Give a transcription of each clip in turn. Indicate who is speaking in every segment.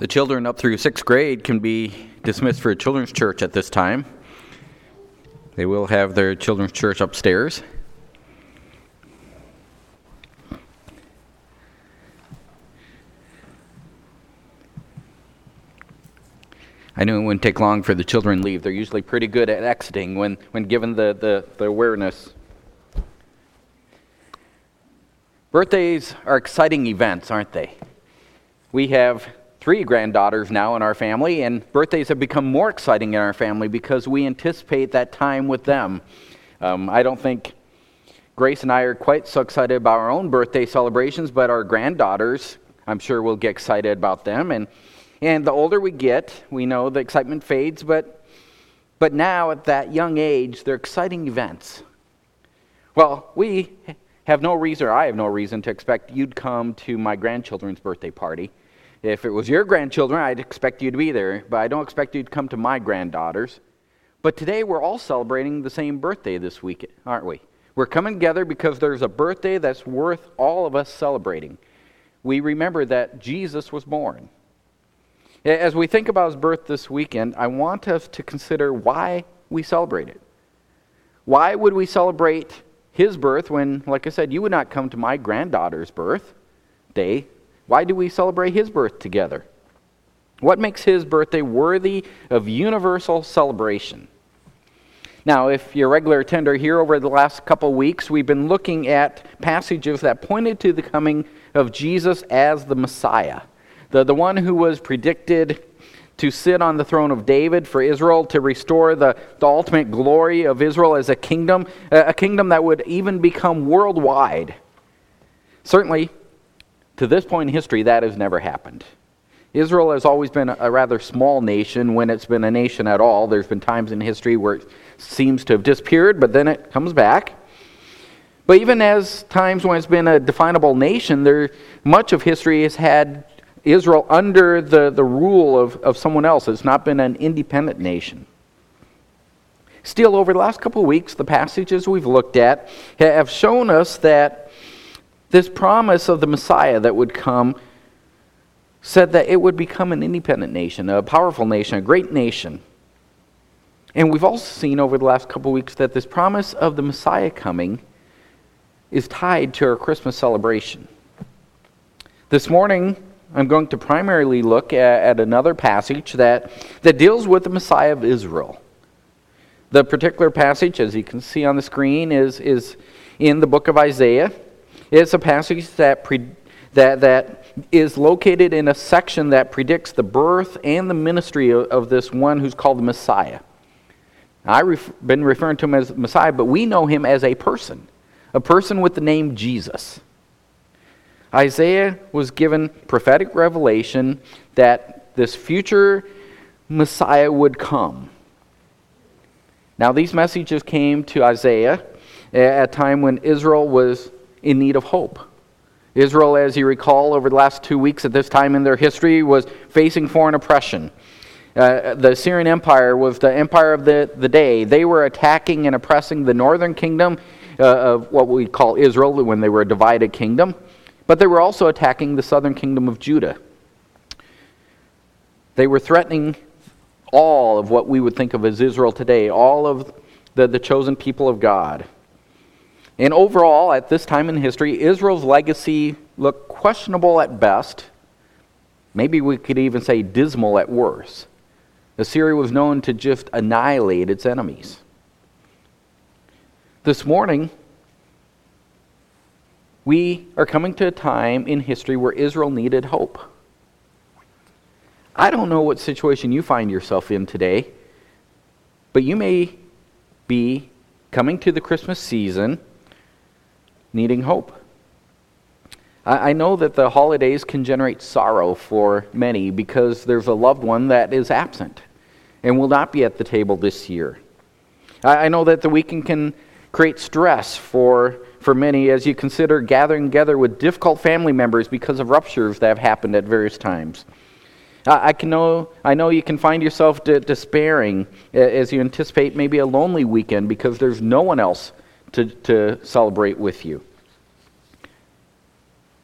Speaker 1: The children up through sixth grade can be dismissed for children's church at this time. They will have their children's church upstairs. I knew it wouldn't take long for the children to leave. They're usually pretty good at exiting when, when given the, the, the awareness. Birthdays are exciting events, aren't they? We have three granddaughters now in our family, and birthdays have become more exciting in our family because we anticipate that time with them. Um, I don't think Grace and I are quite so excited about our own birthday celebrations, but our granddaughters, I'm sure, will get excited about them. And, and the older we get, we know the excitement fades, but, but now at that young age, they're exciting events. Well, we have no reason, or I have no reason to expect you'd come to my grandchildren's birthday party. If it was your grandchildren, I'd expect you to be there, but I don't expect you to come to my granddaughters. But today we're all celebrating the same birthday this week, aren't we? We're coming together because there's a birthday that's worth all of us celebrating. We remember that Jesus was born. As we think about his birth this weekend, I want us to consider why we celebrate it. Why would we celebrate his birth when, like I said, you would not come to my granddaughter's birth day why do we celebrate his birth together? What makes his birthday worthy of universal celebration? Now, if you're a regular attender here over the last couple weeks, we've been looking at passages that pointed to the coming of Jesus as the Messiah, the, the one who was predicted to sit on the throne of David for Israel, to restore the, the ultimate glory of Israel as a kingdom, a kingdom that would even become worldwide. Certainly, to this point in history, that has never happened. Israel has always been a rather small nation when it's been a nation at all. There's been times in history where it seems to have disappeared, but then it comes back. But even as times when it's been a definable nation, there, much of history has had Israel under the, the rule of, of someone else. It's not been an independent nation. Still, over the last couple of weeks, the passages we've looked at have shown us that this promise of the Messiah that would come said that it would become an independent nation, a powerful nation, a great nation. And we've also seen over the last couple weeks that this promise of the Messiah coming is tied to our Christmas celebration. This morning, I'm going to primarily look at, at another passage that, that deals with the Messiah of Israel. The particular passage, as you can see on the screen, is, is in the book of Isaiah. It's a passage that, pre, that, that is located in a section that predicts the birth and the ministry of, of this one who's called the Messiah. I've ref, been referring to him as Messiah, but we know him as a person, a person with the name Jesus. Isaiah was given prophetic revelation that this future Messiah would come. Now, these messages came to Isaiah at a time when Israel was in need of hope. Israel, as you recall, over the last two weeks at this time in their history, was facing foreign oppression. Uh, the Assyrian Empire was the empire of the, the day. They were attacking and oppressing the northern kingdom uh, of what we call Israel when they were a divided kingdom, but they were also attacking the southern kingdom of Judah. They were threatening all of what we would think of as Israel today, all of the, the chosen people of God. And overall, at this time in history, Israel's legacy looked questionable at best. Maybe we could even say dismal at worst. Assyria was known to just annihilate its enemies. This morning, we are coming to a time in history where Israel needed hope. I don't know what situation you find yourself in today, but you may be coming to the Christmas season needing hope. I, I know that the holidays can generate sorrow for many because there's a loved one that is absent and will not be at the table this year. I, I know that the weekend can create stress for, for many as you consider gathering together with difficult family members because of ruptures that have happened at various times. I, can know, I know you can find yourself de- despairing as you anticipate maybe a lonely weekend because there's no one else to, to celebrate with you.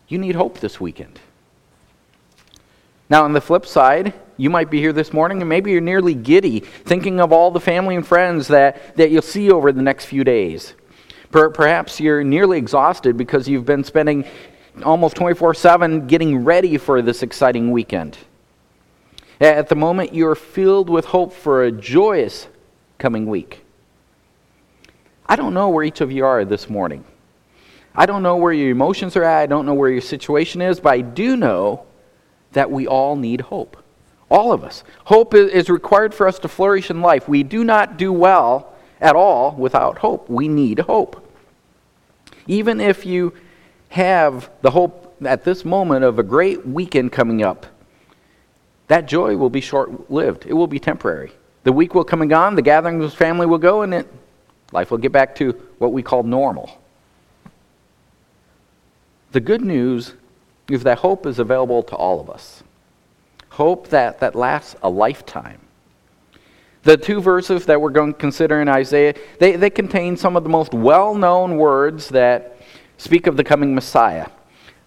Speaker 1: You need hope this weekend. Now, on the flip side, you might be here this morning and maybe you're nearly giddy thinking of all the family and friends that, that you'll see over the next few days. Perhaps you're nearly exhausted because you've been spending almost 24 7 getting ready for this exciting weekend. At the moment, you're filled with hope for a joyous coming week. I don't know where each of you are this morning. I don't know where your emotions are at. I don't know where your situation is, but I do know that we all need hope. All of us. Hope is required for us to flourish in life. We do not do well at all without hope. We need hope. Even if you have the hope at this moment of a great weekend coming up, that joy will be short lived. It will be temporary. The week will come and gone, the gathering of family will go, and it, life will get back to what we call normal. The good news is that hope is available to all of us. Hope that, that lasts a lifetime. The two verses that we're going to consider in Isaiah, they, they contain some of the most well known words that speak of the coming Messiah.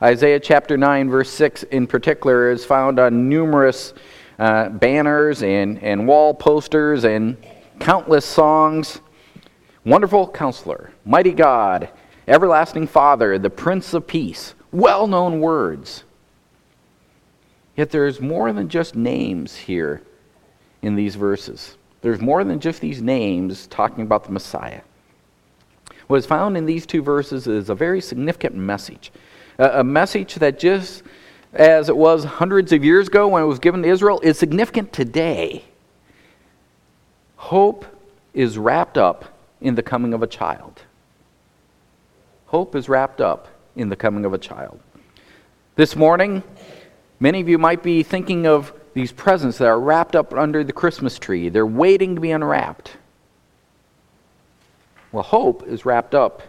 Speaker 1: Isaiah chapter 9, verse 6 in particular, is found on numerous uh, banners and, and wall posters and countless songs. Wonderful counselor, mighty God, everlasting Father, the Prince of Peace. Well known words. Yet there's more than just names here in these verses. There's more than just these names talking about the Messiah. What is found in these two verses is a very significant message. A, message that just as it was hundreds of years ago when it was given to Israel is significant today. Hope is wrapped up in the coming of a child. Hope is wrapped up in the coming of a child. This morning, Many of you might be thinking of these presents that are wrapped up under the Christmas tree. They're waiting to be unwrapped. Well, hope is wrapped up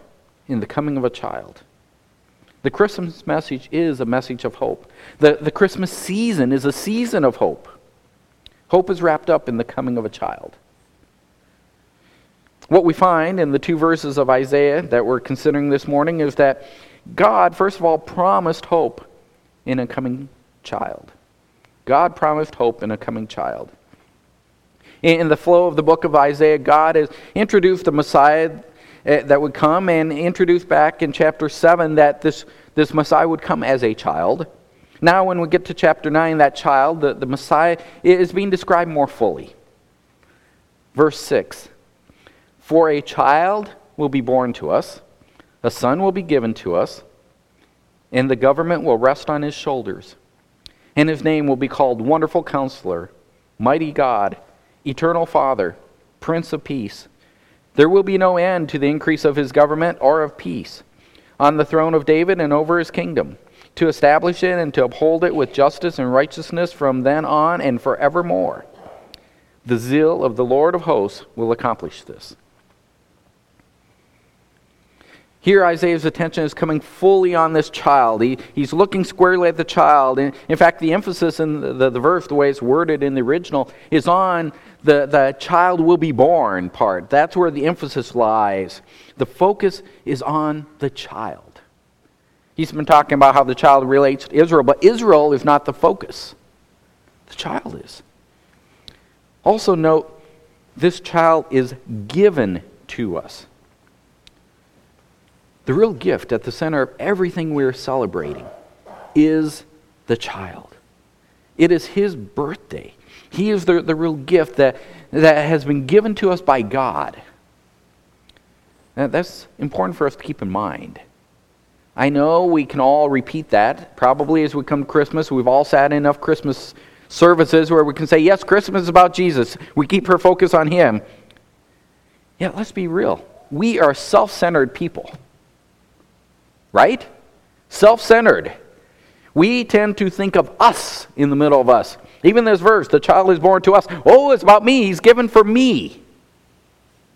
Speaker 1: in the coming of a child. The Christmas message is a message of hope. The, the Christmas season is a season of hope. Hope is wrapped up in the coming of a child. What we find in the two verses of Isaiah that we're considering this morning is that God, first of all, promised hope in a coming child. God promised hope in a coming child. In the flow of the book of Isaiah, God has introduced the Messiah eh, that would come and introduced back in chapter 7 that this, this Messiah would come as a child. Now, when we get to chapter 9, that child, the, the Messiah, is being described more fully. Verse 6 For a child will be born to us, a son will be given to us, and the government will rest on his shoulders and his name will be called Wonderful Counselor, Mighty God, Eternal Father, Prince of Peace. There will be no end to the increase of his government or of peace on the throne of David and over his kingdom, to establish it and to uphold it with justice and righteousness from then on and forevermore. The zeal of the Lord of hosts will accomplish this. Here, Isaiah's attention is coming fully on this child. He, he's looking squarely at the child. And in fact, the emphasis in the, the, the, verse, the way it's worded in the original, is on the, the child will be born part. That's where the emphasis lies. The focus is on the child. He's been talking about how the child relates to Israel, but Israel is not the focus, the child is. Also, note this child is given to us. The real gift at the center of everything we're celebrating is the child. It is his birthday. He is the, the real gift that, that has been given to us by God. And that's important for us to keep in mind. I know we can all repeat that. Probably as we come to Christmas, we've all sat in enough Christmas services where we can say, yes, Christmas is about Jesus. We keep our focus on him. Yeah, let's be real. We are self centered people right? Self centered. We tend to think of us in the middle of us. Even this verse, the child is born to us. Oh, it's about me. He's given for me.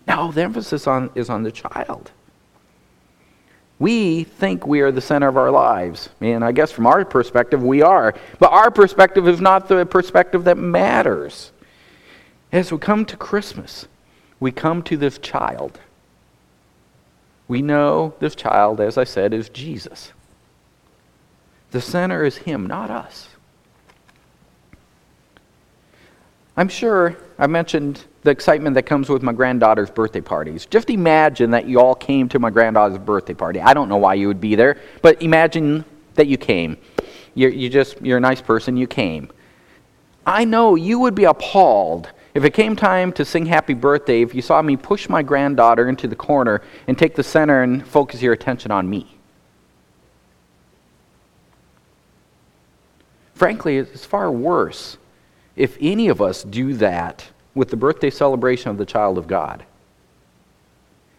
Speaker 1: No, the emphasis on, is on the child. We think we are the center of our lives. And I guess from our perspective, we are. But our perspective is not the perspective that matters. As we come to Christmas, we come to this child. We know this child, as I said, is Jesus. The center is Him, not us. I'm sure I mentioned the excitement that comes with my granddaughter's birthday parties. Just imagine that you all came to my granddaughter's birthday party. I don't know why you would be there, but imagine that you came. You're, you just, you're a nice person, you came. I know you would be appalled if it came time to sing happy birthday if you saw me push my granddaughter into the corner and take the center and focus your attention on me. Frankly, it's far worse if any of us do that with the birthday celebration of the child of God.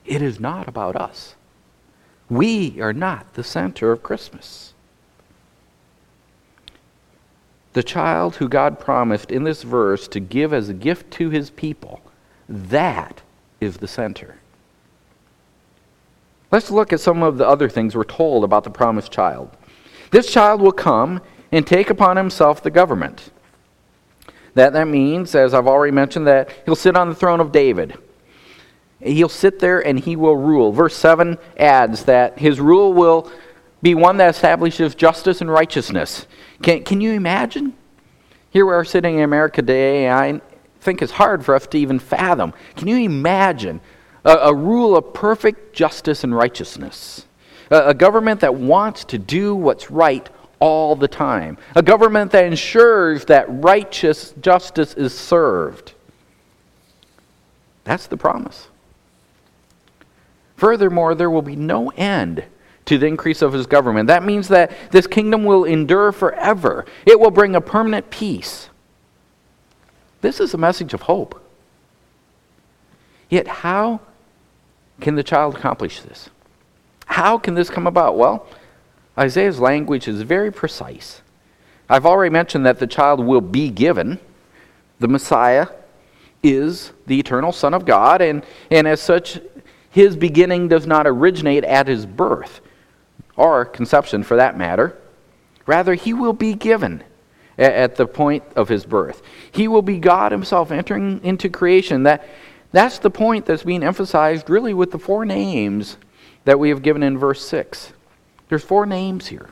Speaker 1: It is not about us. We are not the center of Christmas. The child who God promised in this verse to give as a gift to his people, that is the center. Let's look at some of the other things we're told about the promised child. This child will come and take upon himself the government. That, that means, as I've already mentioned, that he'll sit on the throne of David. He'll sit there and he will rule. Verse 7 adds that his rule will be one that establishes justice and righteousness. Can, can you imagine? Here we are sitting in America today, and I think it's hard for us to even fathom. Can you imagine a, a rule of perfect justice and righteousness? A, a government that wants to do what's right all the time. A government that ensures that righteous justice is served. That's the promise. Furthermore, there will be no end to the increase of his government. That means that this kingdom will endure forever, it will bring a permanent peace. This is a message of hope. Yet, how can the child accomplish this? How can this come about? Well, Isaiah's language is very precise. I've already mentioned that the child will be given. The Messiah is the eternal Son of God, and, and as such, his beginning does not originate at his birth, or conception for that matter. Rather, he will be given at, the point of his birth. He will be God himself entering into creation. That, that's the point that's being emphasized really with the four names that we have given in verse 6. There's four names here.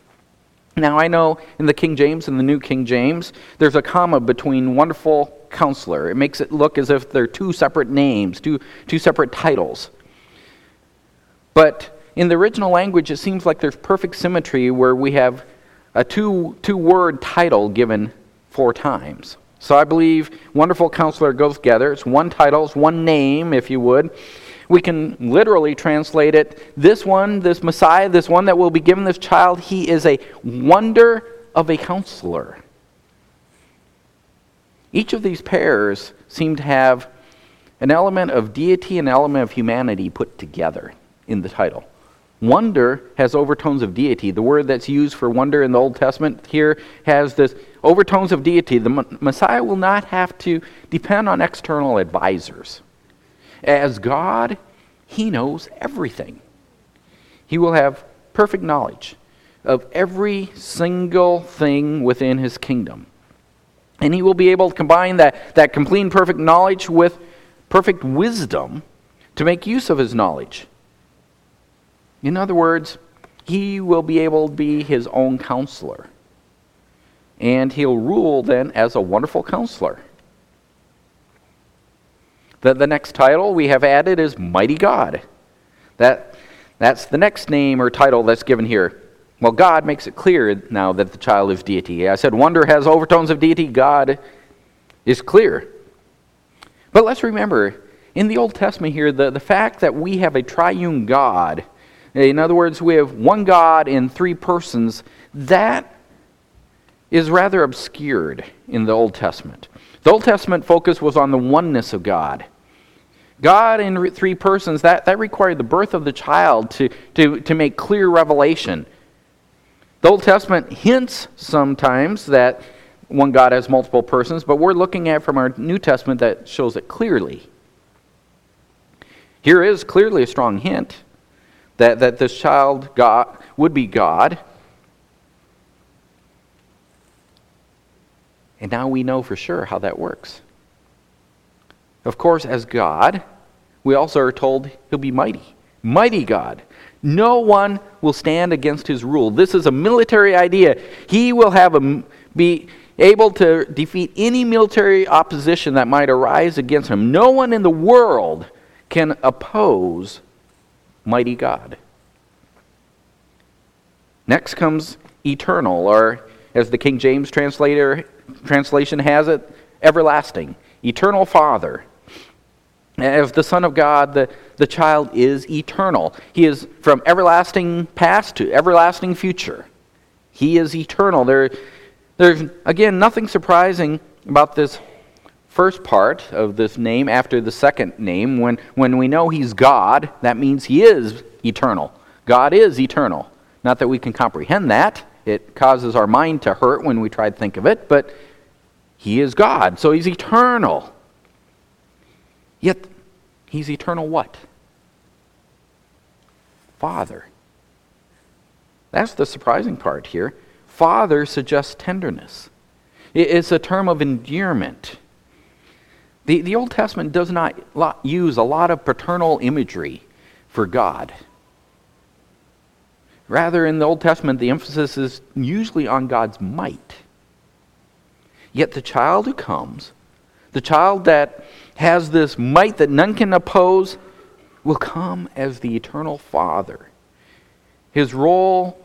Speaker 1: Now, I know in the King James and the New King James, there's a comma between wonderful counselor. It makes it look as if they're two separate names, two, two separate titles. But in the original language, it seems like there's perfect symmetry where we have a two, two word title given four times. So I believe Wonderful Counselor goes together. It's one title, it's one name, if you would. We can literally translate it this one, this Messiah, this one that will be given this child, he is a wonder of a counselor. Each of these pairs seem to have an element of deity and an element of humanity put together in the title. Wonder has overtones of deity. The word that's used for wonder in the Old Testament here has this overtones of deity. The Messiah will not have to depend on external advisors. As God, He knows everything. He will have perfect knowledge of every single thing within His kingdom. And He will be able to combine that, that complete and perfect knowledge with perfect wisdom to make use of His knowledge. In other words, He will be able to be His own counselor. And He'll rule then as a wonderful counselor. The, the next title we have added is Mighty God. That, that's the next name or title that's given here. Well, God makes it clear now that the child is deity. I said wonder has overtones of deity. God is clear. But let's remember, in the Old Testament here, the, the fact that we have a triune God, in other words, we have one God in three persons, that is rather obscured in the Old Testament. The Old Testament focus was on the oneness of God. God in three persons, that, that required the birth of the child to, to, to make clear revelation. The Old Testament hints sometimes that one God has multiple persons, but we're looking at from our New Testament that shows it clearly. Here is clearly a strong hint that, that this child God, would be God. And now we know for sure how that works. Of course, as God, we also are told he'll be mighty. Mighty God. No one will stand against his rule. This is a military idea. He will have a, be, able to defeat any military opposition that might arise against him. No one in the world can oppose mighty God. Next comes eternal, or as the King James translator translation has it, everlasting, eternal Father. As the Son of God, the, the child is eternal. He is from everlasting past to everlasting future. He is eternal. There, there's, again, nothing surprising about this first part of this name after the second name. When, when we know He's God, that means He is eternal. God is eternal. Not that we can comprehend that. It causes our mind to hurt when we try to think of it, but He is God, so He's eternal. Yet, He's eternal what? Father. That's the surprising part here. Father suggests tenderness, it's a term of endearment. The, the Old Testament does not use a lot of paternal imagery for God. Rather, in the Old Testament, the emphasis is usually on God's might. Yet the child who comes, the child that has this might that none can oppose, will come as the eternal Father. His role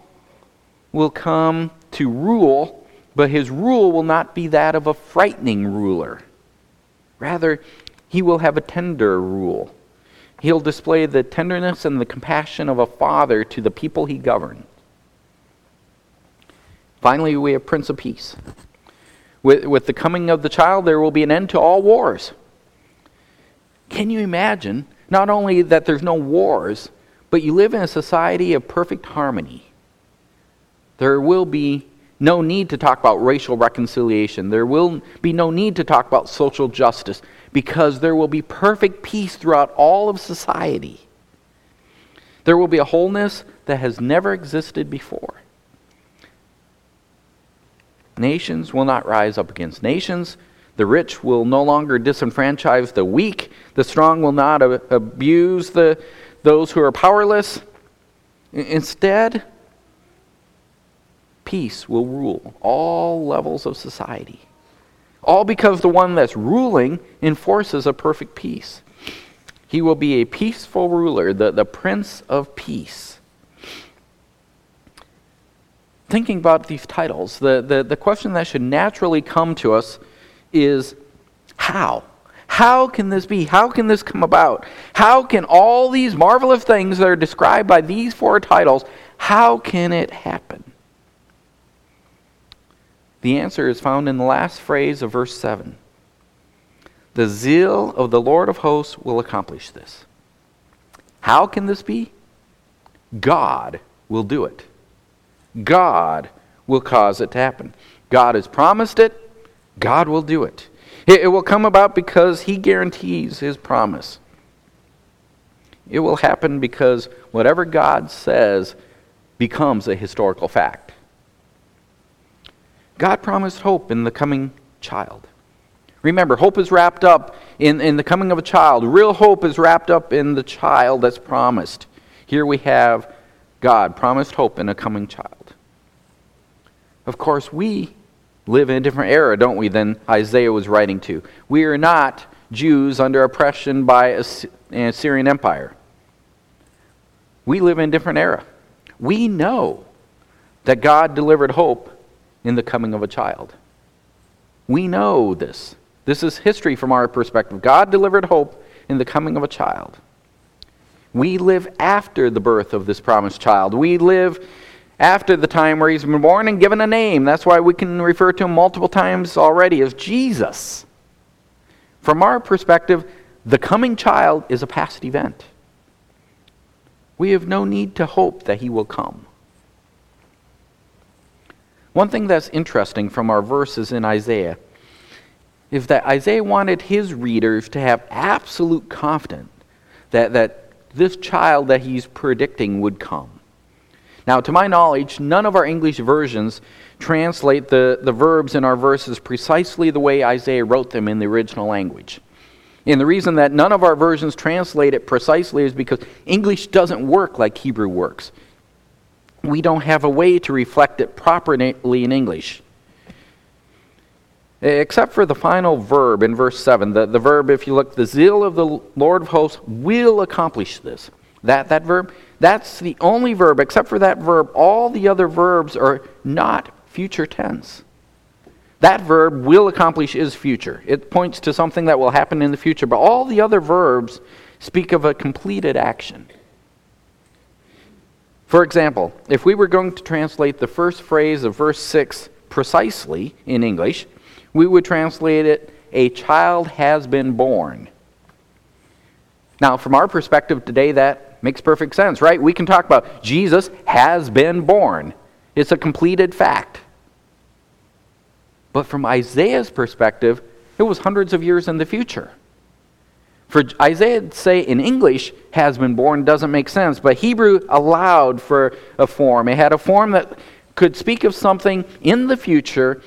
Speaker 1: will come to rule, but his rule will not be that of a frightening ruler. Rather, he will have a tender rule. He'll display the tenderness and the compassion of a father to the people he governs. Finally, we have Prince of Peace. With, with the coming of the child, there will be an end to all wars. Can you imagine not only that there's no wars, but you live in a society of perfect harmony? There will be no need to talk about racial reconciliation. There will be no need to talk about social justice because there will be perfect peace throughout all of society. There will be a wholeness that has never existed before. Nations will not rise up against nations. The rich will no longer disenfranchise the weak. The strong will not abuse the, those who are powerless. Instead, peace will rule all levels of society. All because the one that's ruling enforces a perfect peace. He will be a peaceful ruler, the, the Prince of Peace. Thinking about these titles, the, the, the question that should naturally come to us is how? How can this be? How can this come about? How can all these marvelous things that are described by these four titles, how can it happen? The answer is found in the last phrase of verse 7. The zeal of the Lord of hosts will accomplish this. How can this be? God will do it. God will cause it to happen. God has promised it, God will do it. It will come about because He guarantees His promise. It will happen because whatever God says becomes a historical fact. God promised hope in the coming child. Remember, hope is wrapped up in, in the coming of a child. Real hope is wrapped up in the child that's promised. Here we have God promised hope in a coming child. Of course, we live in a different era, don't we, than Isaiah was writing to. We are not Jews under oppression by an Assyrian Empire. We live in a different era. We know that God delivered hope in the coming of a child. We know this. This is history from our perspective. God delivered hope in the coming of a child. We live after the birth of this promised child. We live after the time where he's been born and given a name. That's why we can refer to him multiple times already as Jesus. From our perspective, the coming child is a past event. We have no need to hope that he will come. One thing that's interesting from our verses in Isaiah is that Isaiah wanted his readers to have absolute confidence that, that this child that he's predicting would come. Now, to my knowledge, none of our English versions translate the, the verbs in our verses precisely the way Isaiah wrote them in the original language. And the reason that none of our versions translate it precisely is because English doesn't work like Hebrew works we don't have a way to reflect it properly in English. Eh, except for the final verb in verse 7. The, the verb, if you look, the zeal of the Lord of hosts will accomplish this. That, that verb, that's the only verb, except for that verb, all the other verbs are not future tense. That verb, will accomplish, is future. It points to something that will happen in the future, but all the other verbs speak of a completed action. For example, if we were going to translate the first phrase of verse 6 precisely in English, we would translate it, A child has been born. Now, from our perspective today, that makes perfect sense, right? We can talk about Jesus has been born, it's a completed fact. But from Isaiah's perspective, it was hundreds of years in the future. For Isaiah to say in English, has been born, doesn't make sense, but Hebrew allowed for a form. It had a form that could speak of something in the future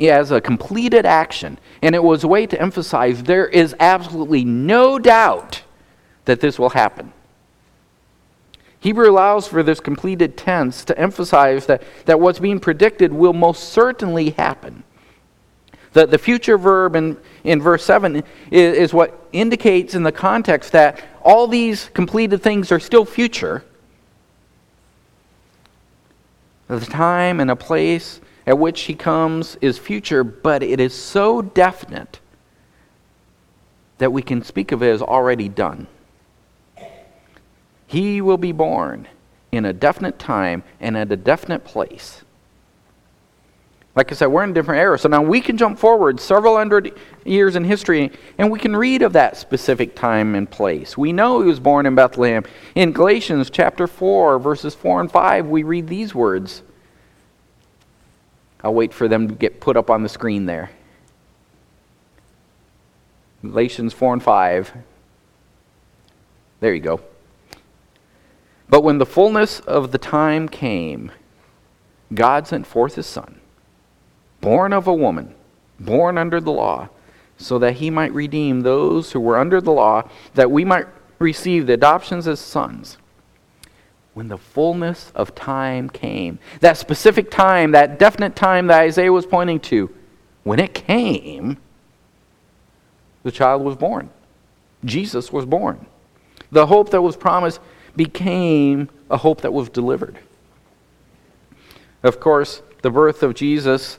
Speaker 1: as a completed action. And it was a way to emphasize there is absolutely no doubt that this will happen. Hebrew allows for this completed tense to emphasize that, that what's being predicted will most certainly happen. That the future verb in, in verse 7 is, is what indicates in the context that all these completed things are still future. The time and a place at which he comes is future, but it is so definite that we can speak of it as already done. He will be born in a definite time and at a definite place. Like I said, we're in a different era. So now we can jump forward several hundred years in history and we can read of that specific time and place. We know he was born in Bethlehem. In Galatians chapter 4, verses 4 and 5, we read these words. I'll wait for them to get put up on the screen there. Galatians 4 and 5. There you go. But when the fullness of the time came, God sent forth his Son born of a woman, born under the law, so that he might redeem those who were under the law, that we might receive the adoptions as sons. When the fullness of time came, that specific time, that definite time that Isaiah was pointing to, when it came, the child was born. Jesus was born. The hope that was promised became a hope that was delivered. Of course, the birth of Jesus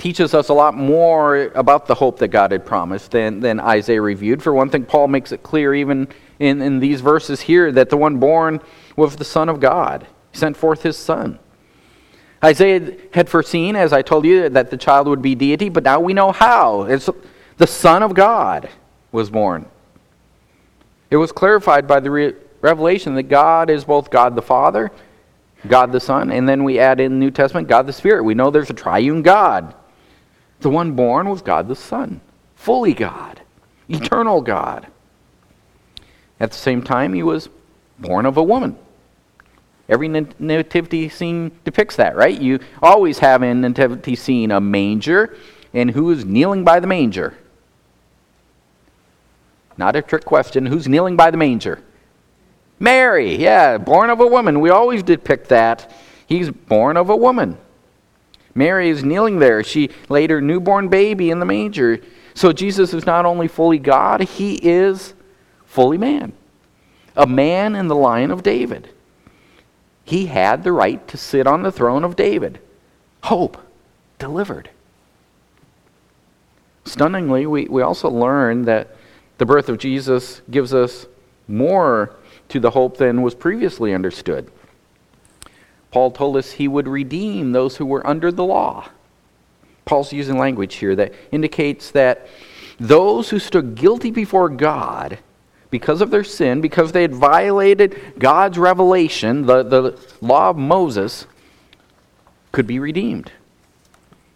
Speaker 1: teaches us a lot more about the hope that God had promised than, than Isaiah reviewed. For one thing, Paul makes it clear, even in, in these verses here, that the one born was the Son of God. He sent forth his Son. Isaiah had foreseen, as I told you, that the child would be deity, but now we know how. It's the Son of God was born. It was clarified by the re- revelation that God is both God the Father, God the Son, and then we add in the New Testament God the Spirit. We know there's a triune God. The one born was God the Son, fully God, eternal God. At the same time, he was born of a woman. Every nativity scene depicts that, right? You always have in nativity scene a manger, and who is kneeling by the manger? Not a trick question. Who's kneeling by the manger? Mary, yeah, born of a woman. We always depict that. He's born of a woman. Mary is kneeling there. She laid her newborn baby in the manger. So Jesus is not only fully God, he is fully man. A man in the line of David. He had the right to sit on the throne of David. Hope delivered. Stunningly, we, we also learn that the birth of Jesus gives us more to the hope than was previously understood. Paul told us he would redeem those who were under the law. Paul's using language here that indicates that those who stood guilty before God because of their sin, because they had violated God's revelation, the, the law of Moses, could be redeemed.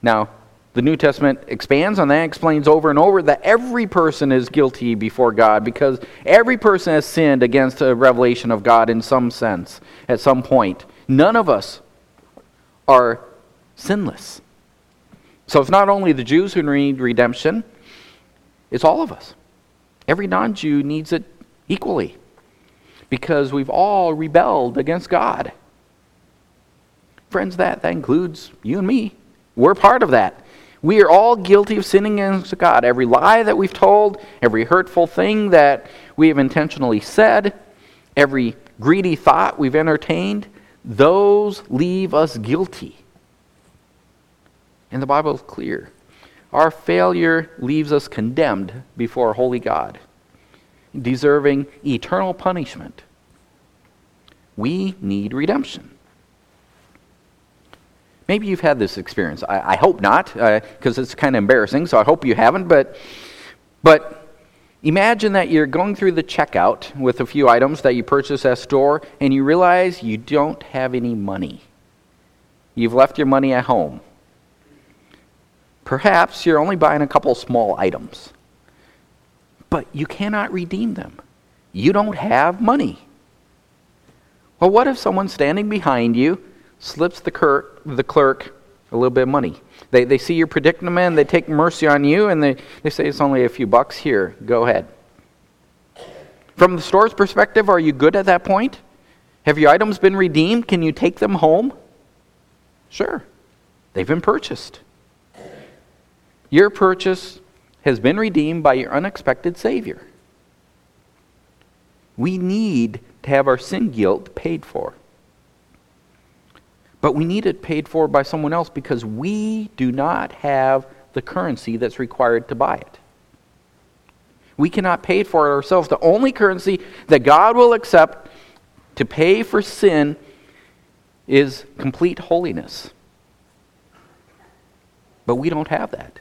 Speaker 1: Now, the New Testament expands on that, explains over and over that every person is guilty before God because every person has sinned against a revelation of God in some sense, at some point. None of us are sinless. So it's not only the Jews who need redemption, it's all of us. Every non Jew needs it equally because we've all rebelled against God. Friends, that, that includes you and me. We're part of that. We are all guilty of sinning against God. Every lie that we've told, every hurtful thing that we have intentionally said, every greedy thought we've entertained, those leave us guilty. And the Bible is clear. Our failure leaves us condemned before a holy God, deserving eternal punishment. We need redemption. Maybe you've had this experience. I, I hope not, because uh, it's kind of embarrassing, so I hope you haven't. But, but imagine that you're going through the checkout with a few items that you purchase at a store, and you realize you don't have any money. You've left your money at home. Perhaps you're only buying a couple small items, but you cannot redeem them. You don't have money. Well, what if someone standing behind you slips the clerk, the clerk a little bit of money. They, they see your predicament, they take mercy on you, and they, they say, It's only a few bucks here. Go ahead. From the store's perspective, are you good at that point? Have your items been redeemed? Can you take them home? Sure. They've been purchased. Your purchase has been redeemed by your unexpected Savior. We need to have our sin guilt paid for. But we need it paid for by someone else because we do not have the currency that's required to buy it. We cannot pay for it ourselves. The only currency that God will accept to pay for sin is complete holiness. But we don't have that.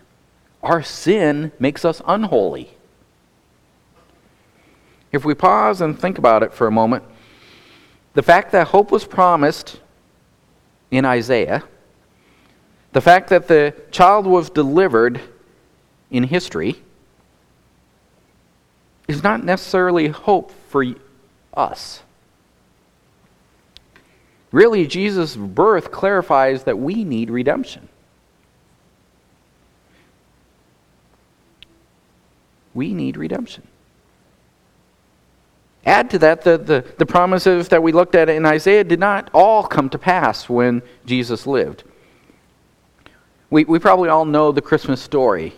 Speaker 1: Our sin makes us unholy. If we pause and think about it for a moment, the fact that hope was promised in Isaiah, the fact that the child was delivered in history is not necessarily hope for us. Really, Jesus' birth clarifies that we need redemption. We need redemption. Add to that, the, the, the promises that we looked at in Isaiah did not all come to pass when Jesus lived. We, we probably all know the Christmas story.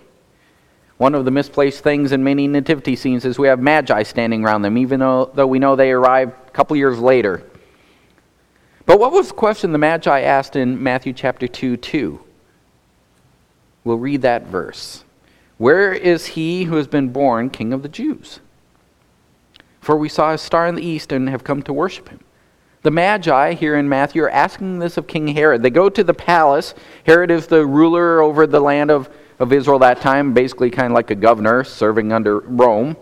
Speaker 1: One of the misplaced things in many nativity scenes is we have magi standing around them, even though, though we know they arrived a couple years later. But what was the question the magi asked in Matthew chapter 2 2? We'll read that verse. Where is he who has been born king of the Jews? For we saw a star in the east and have come to worship him. The Magi here in Matthew are asking this of King Herod. They go to the palace. Herod is the ruler over the land of, of Israel that time, basically kind of like a governor serving under Rome.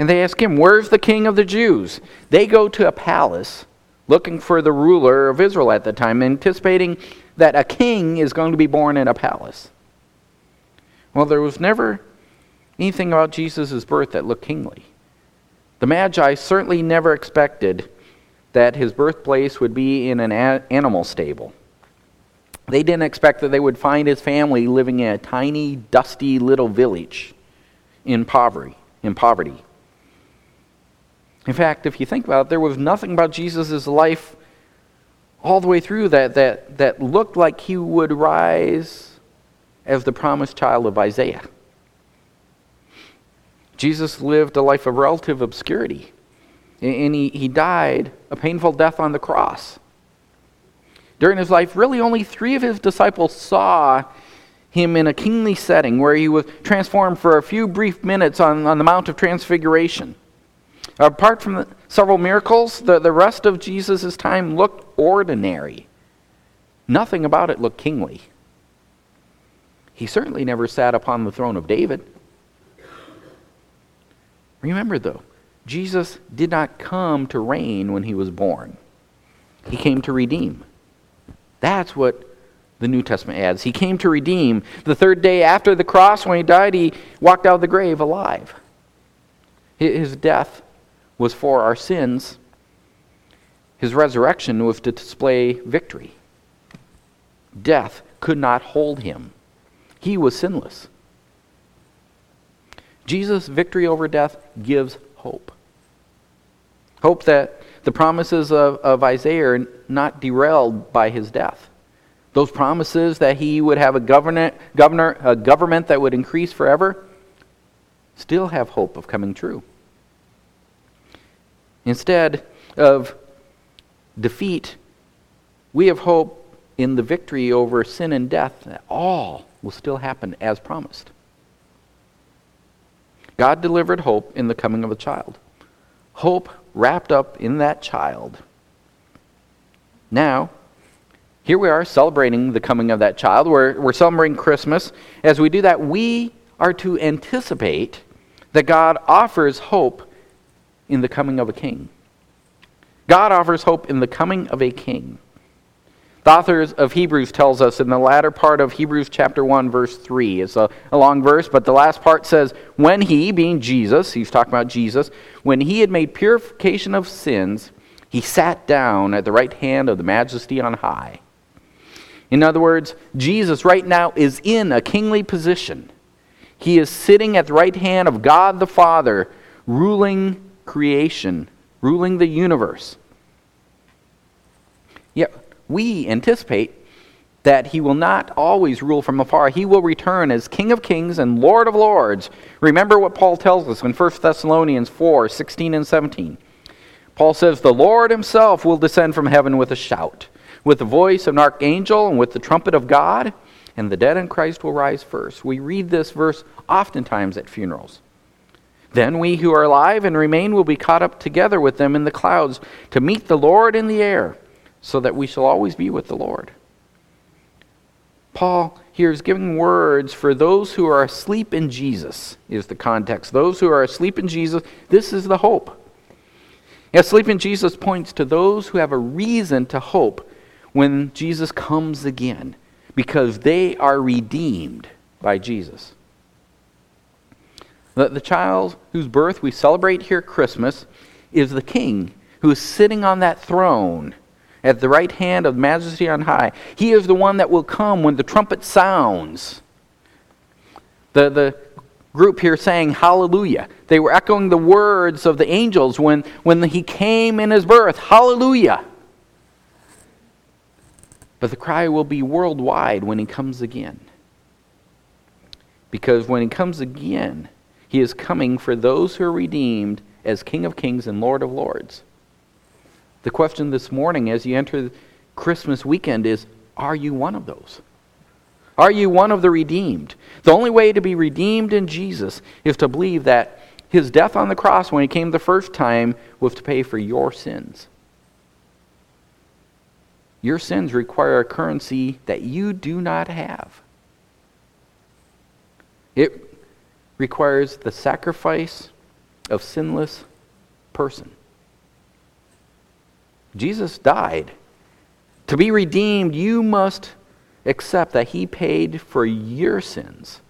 Speaker 1: And they ask him, Where's the king of the Jews? They go to a palace looking for the ruler of Israel at the time, anticipating that a king is going to be born in a palace. Well, there was never anything about Jesus' birth that looked kingly. The Magi certainly never expected that his birthplace would be in an animal stable. They didn't expect that they would find his family living in a tiny, dusty little village in poverty. In poverty. In fact, if you think about it, there was nothing about Jesus' life all the way through that, that, that looked like he would rise as the promised child of Isaiah. Jesus lived a life of relative obscurity, and he, he died a painful death on the cross. During his life, really only three of his disciples saw him in a kingly setting where he was transformed for a few brief minutes on, on the Mount of Transfiguration. Apart from the, several miracles, the, the rest of Jesus' time looked ordinary. Nothing about it looked kingly. He certainly never sat upon the throne of David. Remember, though, Jesus did not come to reign when he was born, he came to redeem. That's what the New Testament adds. He came to redeem. The third day after the cross, when he died, he walked out of the grave alive. His death was for our sins, his resurrection was to display victory. Death could not hold him, he was sinless. Jesus' victory over death gives hope. Hope that the promises of, of Isaiah are not derailed by his death. those promises that he would have a, governor, governor, a government that would increase forever, still have hope of coming true. Instead of defeat, we have hope in the victory over sin and death that all will still happen as promised. God delivered hope in the coming of a child. Hope wrapped up in that child. Now, here we are celebrating the coming of that child. We're, we're celebrating Christmas. As we do that, we are to anticipate that God offers hope in the coming of a king. God offers hope in the coming of a king. The author of Hebrews tells us in the latter part of Hebrews chapter 1, verse 3. It's a, a long verse, but the last part says, When he, being Jesus, he's talking about Jesus, when he had made purification of sins, he sat down at the right hand of the majesty on high. In other words, Jesus right now is in a kingly position. He is sitting at the right hand of God the Father, ruling creation, ruling the universe. Yet we anticipate that he will not always rule from afar. He will return as King of kings and Lord of lords. Remember what Paul tells us in 1 Thessalonians 4 16 and 17. Paul says, The Lord himself will descend from heaven with a shout, with the voice of an archangel, and with the trumpet of God, and the dead in Christ will rise first. We read this verse oftentimes at funerals. Then we who are alive and remain will be caught up together with them in the clouds to meet the Lord in the air so that we shall always be with the Lord. Paul here is giving words for those who are asleep in Jesus, is the context. Those who are asleep in Jesus, this is the hope. Asleep in Jesus points to those who have a reason to hope when Jesus comes again, because they are redeemed by Jesus. The, the child whose birth we celebrate here Christmas is the king who is sitting on that throne at the right hand of majesty on high. He is the one that will come when the trumpet sounds. The, the group here saying hallelujah. They were echoing the words of the angels when, when he came in his birth. Hallelujah. But the cry will be worldwide when he comes again. Because when he comes again, he is coming for those who are redeemed as King of Kings and Lord of Lords. The question this morning as you enter Christmas weekend is Are you one of those? Are you one of the redeemed? The only way to be redeemed in Jesus is to believe that his death on the cross when he came the first time was to pay for your sins. Your sins require a currency that you do not have. It requires the sacrifice of sinless person. Jesus died. To be redeemed, you must accept that he paid for your sins.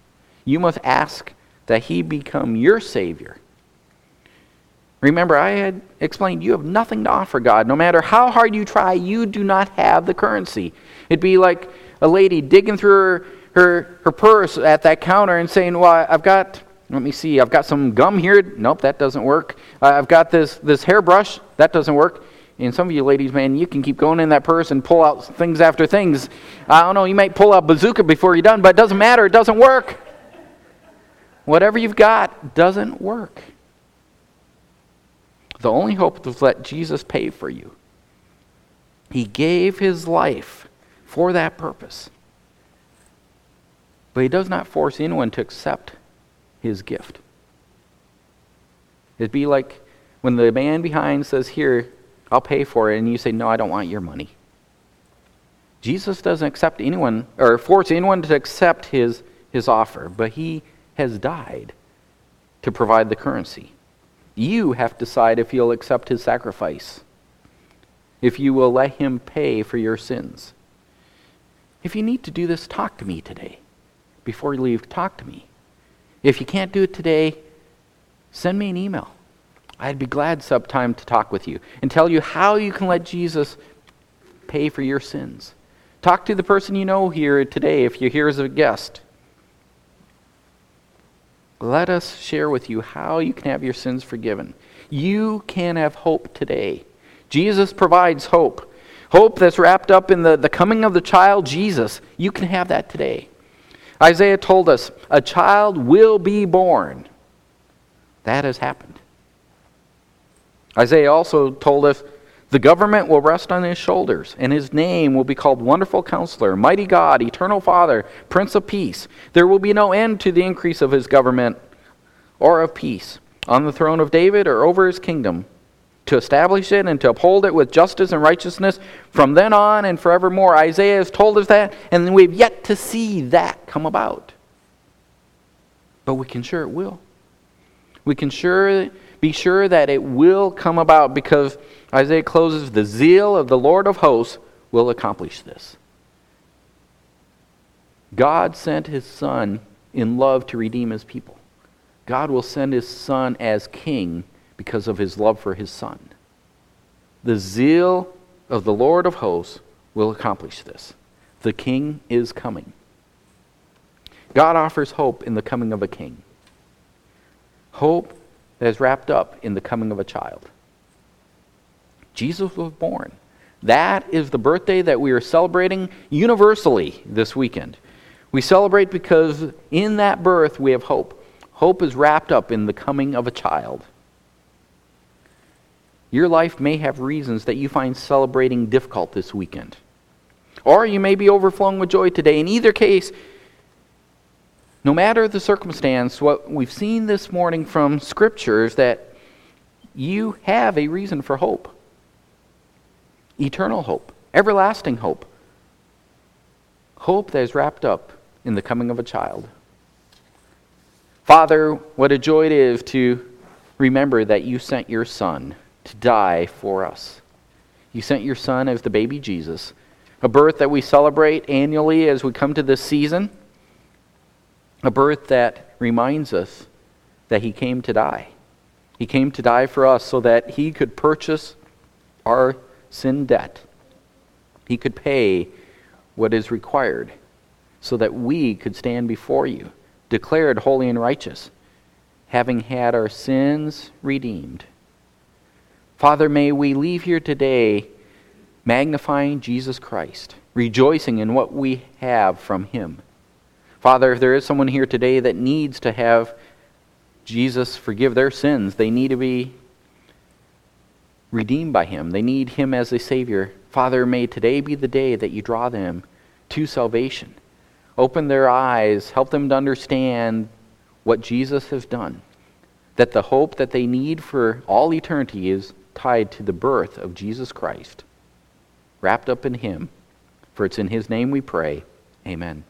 Speaker 1: You must ask that he become your Savior. Remember, I had explained you have nothing to offer God. No matter how hard you try, you do not have the currency. It'd be like a lady digging through her, her, her purse at that counter and saying, Well, I've got, let me see, I've got some gum here. Nope, that doesn't work. I've got this, this hairbrush. That doesn't work. And some of you ladies, man, you can keep going in that purse and pull out things after things. I don't know, you might pull out bazooka before you're done, but it doesn't matter. It doesn't work. Whatever you've got doesn't work. The only hope is let Jesus pay for you. He gave his life for that purpose. But he does not force anyone to accept his gift. It'd be like when the man behind says, Here, I'll pay for it. And you say, No, I don't want your money. Jesus doesn't accept anyone or force anyone to accept his, his offer, but he has died to provide the currency. You have to decide if you'll accept his sacrifice, if you will let him pay for your sins. If you need to do this, talk to me today. Before you leave, talk to me. If you can't do it today, send me an email. I'd be glad sometime to talk with you and tell you how you can let Jesus pay for your sins. Talk to the person you know here today if you're here as a guest. Let us share with you how you can have your sins forgiven. You can have hope today. Jesus provides hope. Hope that's wrapped up in the, the coming of the child Jesus. You can have that today. Isaiah told us, a child will be born. That has happened. Isaiah also told us, the government will rest on his shoulders, and his name will be called Wonderful Counselor, Mighty God, Eternal Father, Prince of Peace. There will be no end to the increase of his government or of peace on the throne of David or over his kingdom, to establish it and to uphold it with justice and righteousness from then on and forevermore. Isaiah has told us that, and we've yet to see that come about. But we can sure it will. We can sure be sure that it will come about because Isaiah closes, the zeal of the Lord of hosts will accomplish this. God sent his Son in love to redeem his people. God will send his Son as king because of his love for his Son. The zeal of the Lord of hosts will accomplish this. The king is coming. God offers hope in the coming of a king. Hope that is wrapped up in the coming of a child. Jesus was born. That is the birthday that we are celebrating universally this weekend. We celebrate because in that birth we have hope. Hope is wrapped up in the coming of a child. Your life may have reasons that you find celebrating difficult this weekend. Or you may be overflowing with joy today. In either case, no matter the circumstance, what we've seen this morning from Scripture is that you have a reason for hope eternal hope, everlasting hope, hope that is wrapped up in the coming of a child. Father, what a joy it is to remember that you sent your Son to die for us. You sent your Son as the baby Jesus, a birth that we celebrate annually as we come to this season, a birth that reminds us that He came to die. He came to die for us so that He could purchase our sin debt. He could pay what is required so that we could stand before you, declared holy and righteous, having had our sins redeemed. Father, may we leave here today magnifying Jesus Christ, rejoicing in what we have from Him. Father, if there is someone here today that needs to have Jesus forgive their sins, they need to be redeemed by Him. They need Him as a Savior. Father, may today be the day that you draw them to salvation. Open their eyes, help them to understand what Jesus has done. That the hope that they need for all eternity is tied to the birth of Jesus Christ, wrapped up in Him. For it's in His name we pray. Amen.